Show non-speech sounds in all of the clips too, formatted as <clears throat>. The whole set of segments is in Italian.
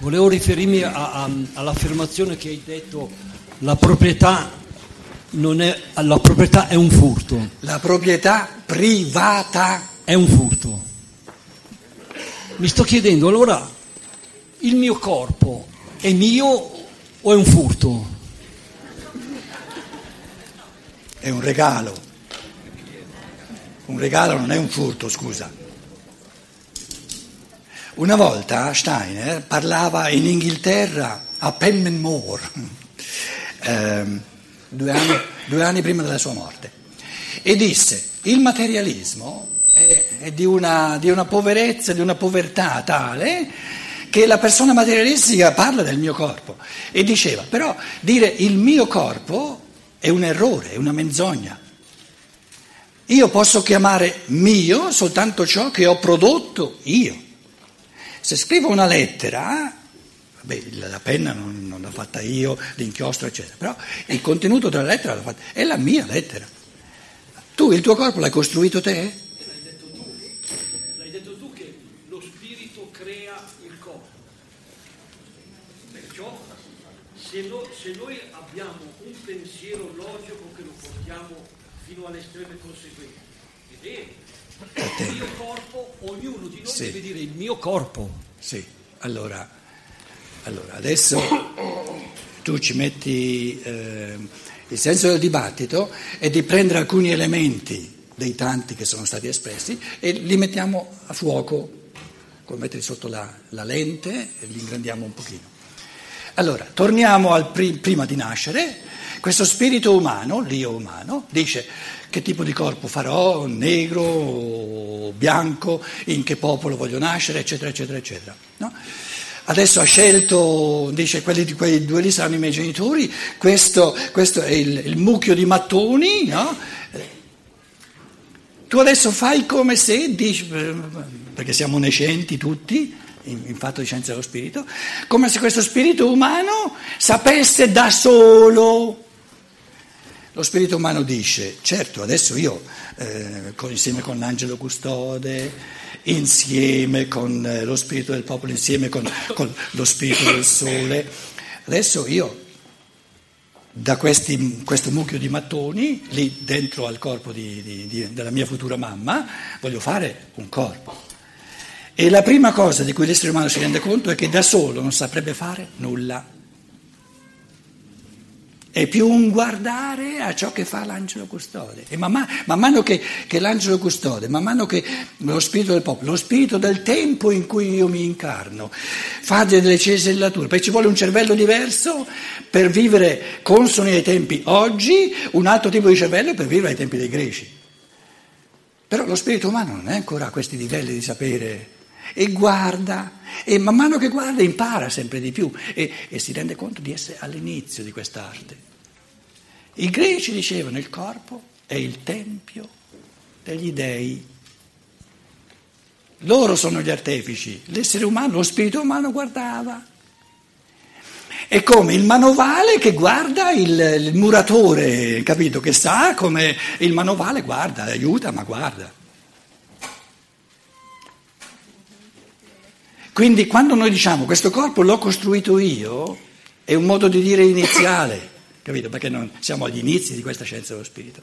Volevo riferirmi a, a, all'affermazione che hai detto, la proprietà, è, la proprietà è un furto. La proprietà privata è un furto. Mi sto chiedendo allora, il mio corpo è mio o è un furto? È un regalo. Un regalo non è un furto, scusa. Una volta Steiner parlava in Inghilterra a Penman Moor, ehm, due, anni, due, anni, prima della sua morte, e disse il materialismo è, è di, una, di una poverezza, di una povertà tale che la persona materialistica parla del mio corpo e diceva però dire il mio corpo è un errore, è una menzogna. Io posso chiamare mio soltanto ciò che ho prodotto io. Se scrivo una lettera, beh, la penna non, non, l'ho fatta io, l'inchiostro, eccetera, però il contenuto della lettera l'ho fatta, è la mia lettera. Tu il tuo corpo l'hai costruito te? Detto tu, l'hai detto tu che lo spirito crea il corpo. Perciò se, no, se noi abbiamo un pensiero logico che lo portiamo fino alle estreme conseguenze, è vero il mio corpo, ognuno di noi sì. deve dire il mio corpo. Sì, allora, allora adesso tu ci metti eh, il senso del dibattito e di prendere alcuni elementi dei tanti che sono stati espressi e li mettiamo a fuoco, come mettere sotto la, la lente e li ingrandiamo un pochino. Allora, torniamo al pri- prima di nascere, questo spirito umano, l'io umano, dice che tipo di corpo farò, negro, bianco, in che popolo voglio nascere, eccetera, eccetera, eccetera. No? Adesso ha scelto, dice, quelli quei due lì saranno i miei genitori, questo, questo è il, il, mucchio di mattoni, no? Tu adesso fai come se, dici, perché siamo nescenti tutti, in, in fatto di scienza dello spirito, come se questo spirito umano sapesse da solo lo spirito umano dice, certo, adesso io, eh, insieme con l'angelo custode, insieme con eh, lo spirito del popolo, insieme con, con, lo spirito del sole, adesso io, da questi, questo mucchio di mattoni, lì dentro al corpo di, di, di, della mia futura mamma, voglio fare un corpo. E la prima cosa di cui l'essere umano si rende conto è che da solo non saprebbe fare nulla. È più un guardare a ciò che fa l'angelo custode. E man, man, man mano che, che, l'angelo custode, man mano che lo spirito del popolo, lo spirito del tempo in cui io mi incarno, fa delle cesellature, perché ci vuole un cervello diverso per vivere consoni ai tempi oggi, un altro tipo di cervello per vivere ai tempi dei greci. Però lo spirito umano non è ancora a questi livelli di sapere e guarda e man mano che guarda impara sempre di più e, e si rende conto di essere all'inizio di quest'arte. I greci dicevano il corpo è il tempio degli dei. Loro sono gli artefici, l'essere umano, lo spirito umano guardava. È come il manovale che guarda il, il muratore, capito? Che sa come il manovale guarda, aiuta ma guarda. Quindi quando noi diciamo questo corpo l'ho costruito io, è un modo di dire iniziale capito? Perché non siamo agli inizi di questa scienza dello spirito.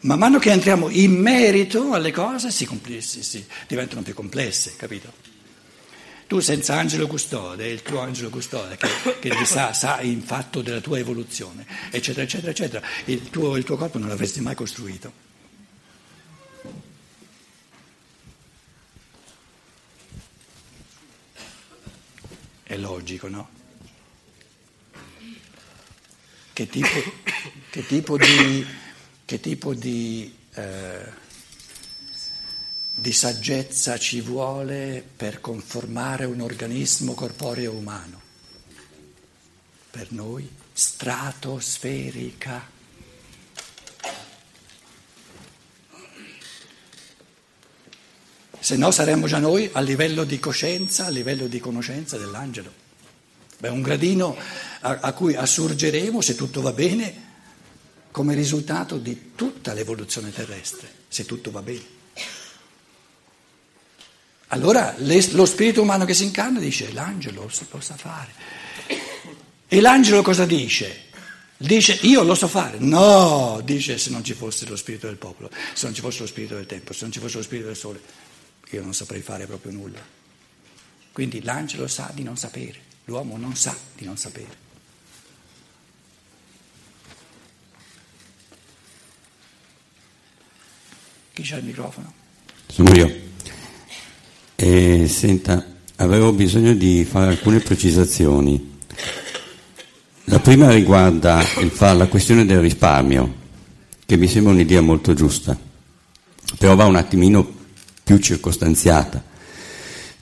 Man mano che entriamo in merito alle cose si, si, si diventano più complesse, capito? Tu senza angelo custode, il tuo angelo custode che, che sa, sa in fatto della tua evoluzione, eccetera, eccetera, eccetera, il tuo, il tuo corpo non l'avresti mai costruito. È logico, no? Che tipo, che tipo di, che tipo di, eh, di saggezza ci vuole per conformare un organismo corporeo umano. Per noi stratosferica. Se no saremmo già noi a livello di coscienza, a livello di conoscenza dell'angelo. Beh, un gradino a, a cui assurgeremo, se tutto va bene, come risultato di tutta l'evoluzione terrestre, se tutto va bene. Allora lo spirito umano che si incarna dice l'angelo lo sa fare. E l'angelo cosa dice? Dice io lo so fare. No, dice se non ci fosse lo spirito del popolo, se non ci fosse lo spirito del tempo, se non ci fosse lo spirito del sole, io non saprei fare proprio nulla. Quindi l'angelo sa di non sapere, l'uomo non sa di non sapere. Chi c'ha il microfono? Sono io. E, senta, avevo bisogno di fare alcune precisazioni. La prima riguarda il, la questione del risparmio, che mi sembra un'idea molto giusta, però va un attimino più circostanziata.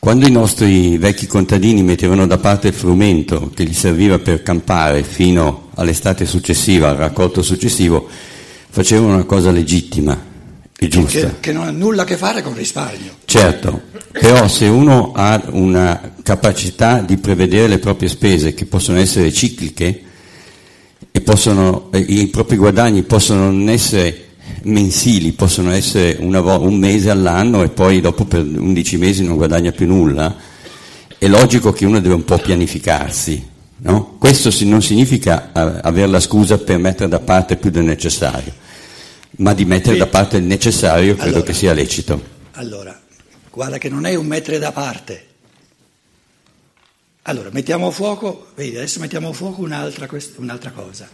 Quando i nostri vecchi contadini mettevano da parte il frumento che gli serviva per campare fino all'estate successiva, al raccolto successivo, facevano una cosa legittima giusta. Che, che non ha nulla a che fare con il risparmio. Certo, però se uno ha una capacità di prevedere le proprie spese che possono essere cicliche e possono, i propri guadagni possono non essere mensili, possono essere vo- un mese all'anno e poi dopo per 11 mesi non guadagna più nulla, è logico che uno deve un po' pianificarsi. No? Questo non significa avere la scusa per mettere da parte più del necessario, ma di mettere da parte il necessario credo allora, che sia lecito. Allora, guarda che non è un mettere da parte. Allora, mettiamo a fuoco, vedi, adesso mettiamo a fuoco un'altra, un'altra cosa.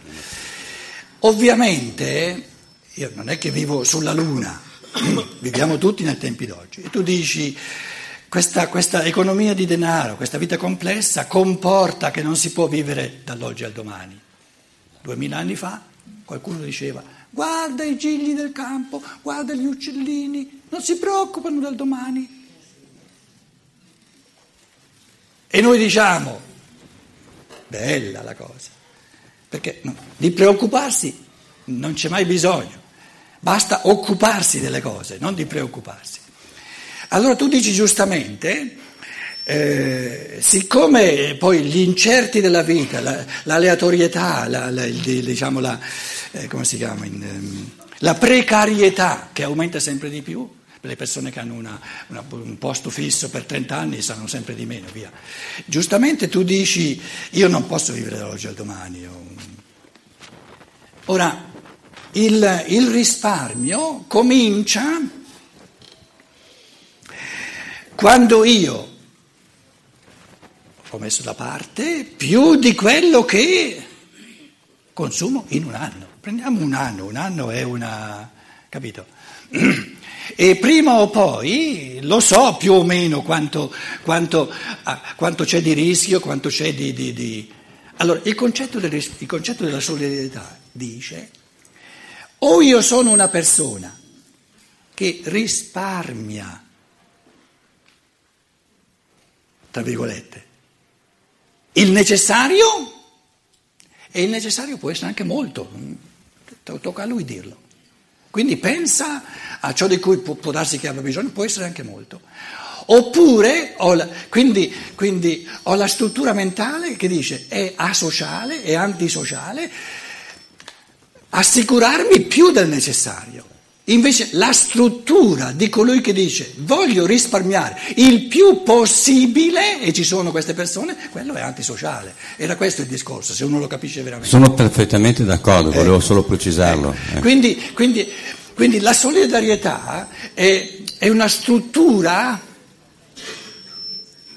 Ovviamente, io non è che vivo sulla Luna, <coughs> viviamo tutti nei tempi d'oggi, e tu dici, questa, questa economia di denaro, questa vita complessa comporta che non si può vivere dall'oggi al domani. Duemila anni fa qualcuno diceva, guarda i gigli del campo, guarda gli uccellini, non si preoccupano del domani. E noi diciamo, bella la cosa, perché no, di preoccuparsi non c'è mai bisogno, basta occuparsi delle cose, non di preoccuparsi. Allora tu dici giustamente, eh, siccome poi gli incerti della vita, la, l'aleatorietà, la, la, il, diciamo la, eh, come si chiama, in, um, la precarietà che aumenta sempre di più, le persone che hanno una, una, un posto fisso per 30 anni sanno sempre di meno, via. Giustamente tu dici io non posso vivere dall'oggi al domani. Ora, il, il risparmio comincia quando io ho messo da parte più di quello che consumo in un anno. Prendiamo un anno, un anno è una... capito? E prima o poi lo so più o meno quanto, quanto, ah, quanto c'è di rischio, quanto c'è di... di, di... Allora, il concetto, del, il concetto della solidarietà dice o io sono una persona che risparmia, tra virgolette, il necessario, e il necessario può essere anche molto, tocca a lui dirlo. Quindi pensa a ciò di cui può, può darsi che abbia bisogno, può essere anche molto. Oppure ho la, quindi, quindi ho la struttura mentale che dice è asociale, è antisociale, assicurarmi più del necessario. Invece la struttura di colui che dice voglio risparmiare il più possibile, e ci sono queste persone, quello è antisociale. Era questo il discorso, se uno lo capisce veramente. Sono perfettamente d'accordo, volevo eh, solo precisarlo. Eh. Quindi, quindi, quindi, la solidarietà è, è una struttura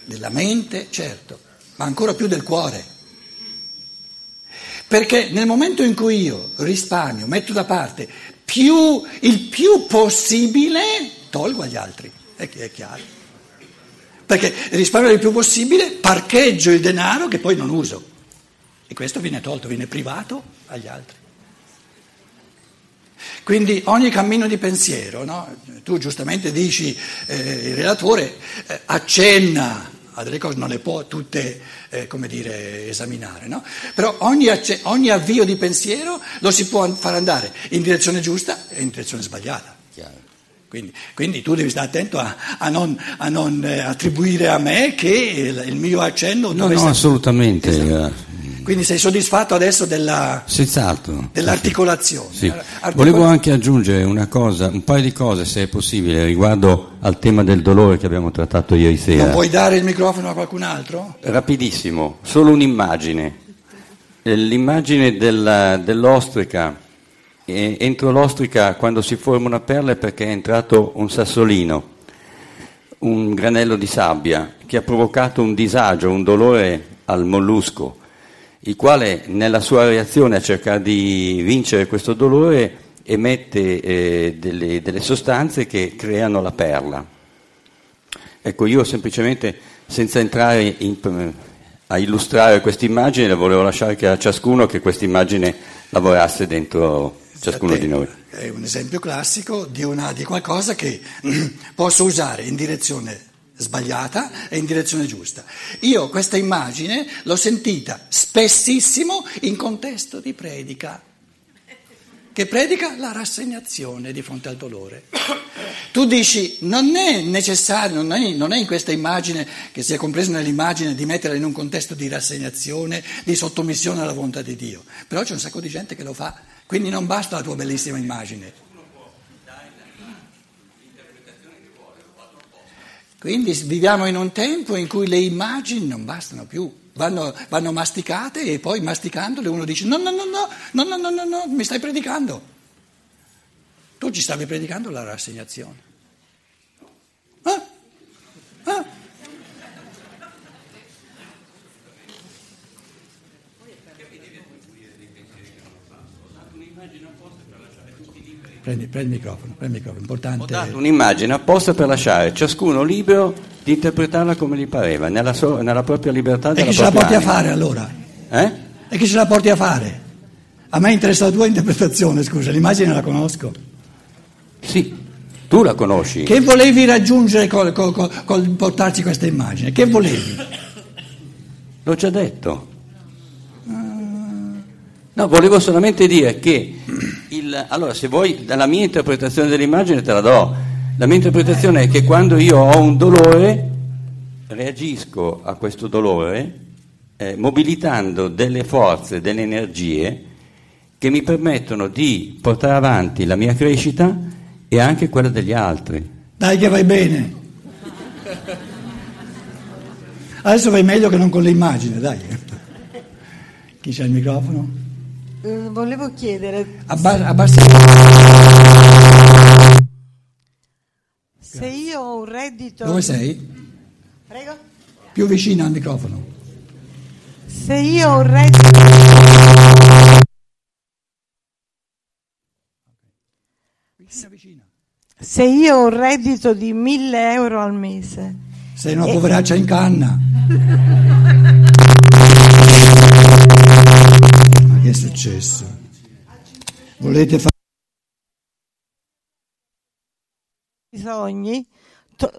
della mente, certo, ma ancora più del cuore. Perché nel momento in cui io risparmio, metto da parte più, il più possibile, tolgo agli altri, è, è chiaro. Perché risparmio il più possibile, parcheggio il denaro che poi non uso. E questo viene tolto, viene privato agli altri. Quindi ogni cammino di pensiero, no? tu giustamente dici, eh, il relatore eh, accenna a delle cose, non le può tutte eh, come dire, esaminare, no? però ogni, ogni, avvio di pensiero lo si può far andare in direzione giusta e in direzione sbagliata. Quindi, quindi, tu devi stare attento a, a non, a non eh, attribuire a me che il, il mio accenno... No, no, assolutamente. Esatto. Quindi sei soddisfatto adesso della, Senz'altro. dell'articolazione? Sì. Articol- Volevo anche aggiungere una cosa, un paio di cose, se è possibile, riguardo al tema del dolore che abbiamo trattato ieri sera. Non vuoi dare il microfono a qualcun altro? Rapidissimo, solo un'immagine. Eh, L'immagine della- dell'ostrica. E entro l'ostrica, quando si forma una perla, è perché è entrato un sassolino, un granello di sabbia, che ha provocato un disagio, un dolore al mollusco, il quale nella sua reazione a cercare di vincere questo dolore emette eh, delle, delle sostanze che creano la perla. Ecco, io semplicemente, senza entrare in- a illustrare questa immagine, volevo lasciare a ciascuno che questa immagine lavorasse dentro ciascuno di noi. È un esempio classico di, una- di qualcosa che <clears throat> posso usare in direzione sbagliata e in direzione giusta. Io questa immagine l'ho sentita spessissimo in contesto di predica, che predica la rassegnazione di fronte al dolore. Tu dici, non è necessario, non è, non è in questa immagine, che sia compresa nell'immagine, di metterla in un contesto di rassegnazione, di sottomissione alla volontà di Dio. Però c'è un sacco di gente che lo fa, quindi non basta la tua bellissima immagine. Quindi viviamo in un tempo in cui le immagini non bastano più, vanno, vanno masticate e poi masticandole uno dice no, no, no, no, no, no, no, no, no, mi stai predicando. Tu ci stavi predicando la rassegnazione. Ah? Ah? Prendi, prendi il microfono, prendi il microfono, Ho importante. dato un'immagine apposta per lasciare ciascuno libero di interpretarla come gli pareva, nella, sua- nella propria libertà E chi ce la porti a anima. fare allora? Eh? E chi ce la porti a fare? A me interessa la tua interpretazione, scusa, l'immagine la conosco. Sì, tu la conosci. Che volevi raggiungere col, col- col- col portarci questa immagine? Che volevi? L'ho già detto. No, volevo solamente dire che, il, allora se vuoi, dalla mia interpretazione dell'immagine te la do. La mia interpretazione è che quando io ho un dolore, reagisco a questo dolore eh, mobilitando delle forze, delle energie che mi permettono di portare avanti la mia crescita e anche quella degli altri. Dai che vai bene. Adesso vai meglio che non con l'immagine, dai. Chi c'ha il microfono? Eh, volevo chiedere Abba- abbassi. se io ho un reddito. Dove sei? Prego? Più vicino al microfono. Se io ho un reddito. Vicino, vicino. Se io ho un reddito di 1000 euro al mese, Sei una poveraccia in canna. Successo? Volete fare... bisogni. to-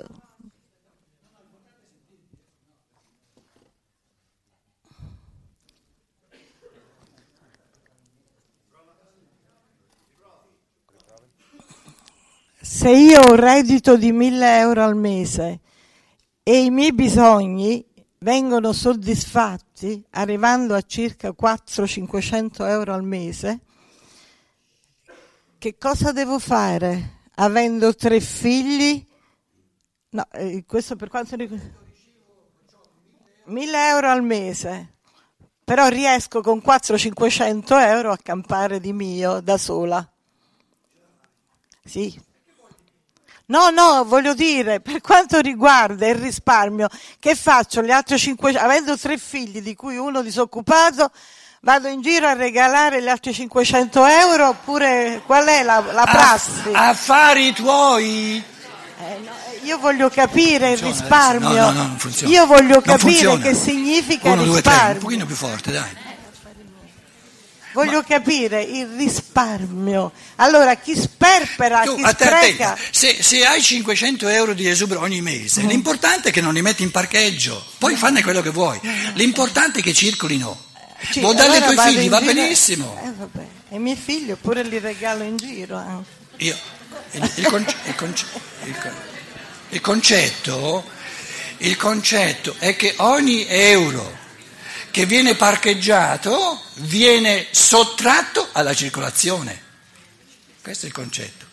Se io ho un reddito di 1000 euro al mese e i miei bisogni vengono soddisfatti arrivando a circa 400-500 euro al mese, che cosa devo fare? Avendo tre figli? No, eh, questo per quanto riguarda... 1000 euro al mese, però riesco con 400-500 euro a campare di mio da sola. Sì. No, no, voglio dire, per quanto riguarda il risparmio, che faccio? Gli altri 500, avendo tre figli, di cui uno disoccupato, vado in giro a regalare gli altri 500 euro oppure qual è la, la prassi? Affari tuoi! Eh, no, eh, io voglio capire il risparmio. No, no, no, non funziona. Io voglio capire che significa Uno, due, tre, un risparmio. pochino più forte, dai. Voglio capire il risparmio. Allora, chi sperpera, Tu, chi a te, spreca. attenta, se, se hai 500 euro di esubero ogni mese, l'importante è che non li metti in parcheggio, poi fanne quello che vuoi. L'importante è che circolino. Sì, Vuoi darli ai allora tuoi figli, va giro- benissimo. Eh, vabbè. E i miei figli oppure li regalo in giro. anche. Io, il, il conce- il conce- il con- il concetto, il concetto è che ogni euro che viene parcheggiato viene sottratto alla circolazione. Questo è il concetto.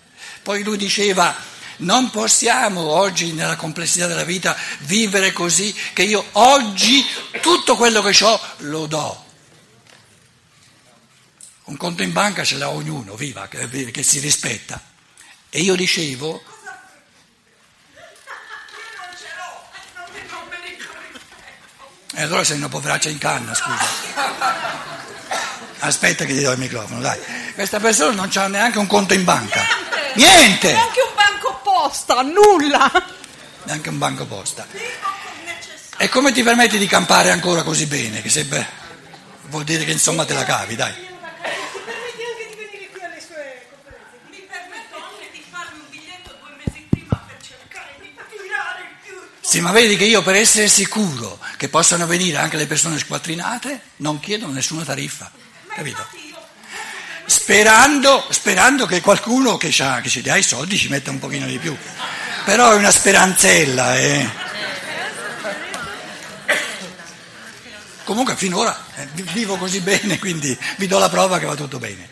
Poi lui diceva, non possiamo oggi nella complessità della vita vivere così che io oggi tutto quello che ho lo do. Un conto in banca ce l'ha ognuno, viva, che, che si rispetta. E io dicevo, E allora sei una poveraccia in canna, scusa. Aspetta che ti do il microfono, dai. Questa persona non ha neanche un conto in banca. Niente! Niente. Neanche un banco posta, nulla. Neanche un banco posta. E come ti permetti di campare ancora così bene? Che sembra... Vuol dire che insomma te la cavi, dai. Sì, ma vedi che io per essere sicuro che possano venire anche le persone squattrinate non chiedo nessuna tariffa, capito? Sperando, sperando che qualcuno che, che ci dà i soldi ci metta un pochino di più. Però è una speranzella, eh. Comunque finora eh, vivo così bene, quindi vi do la prova che va tutto bene.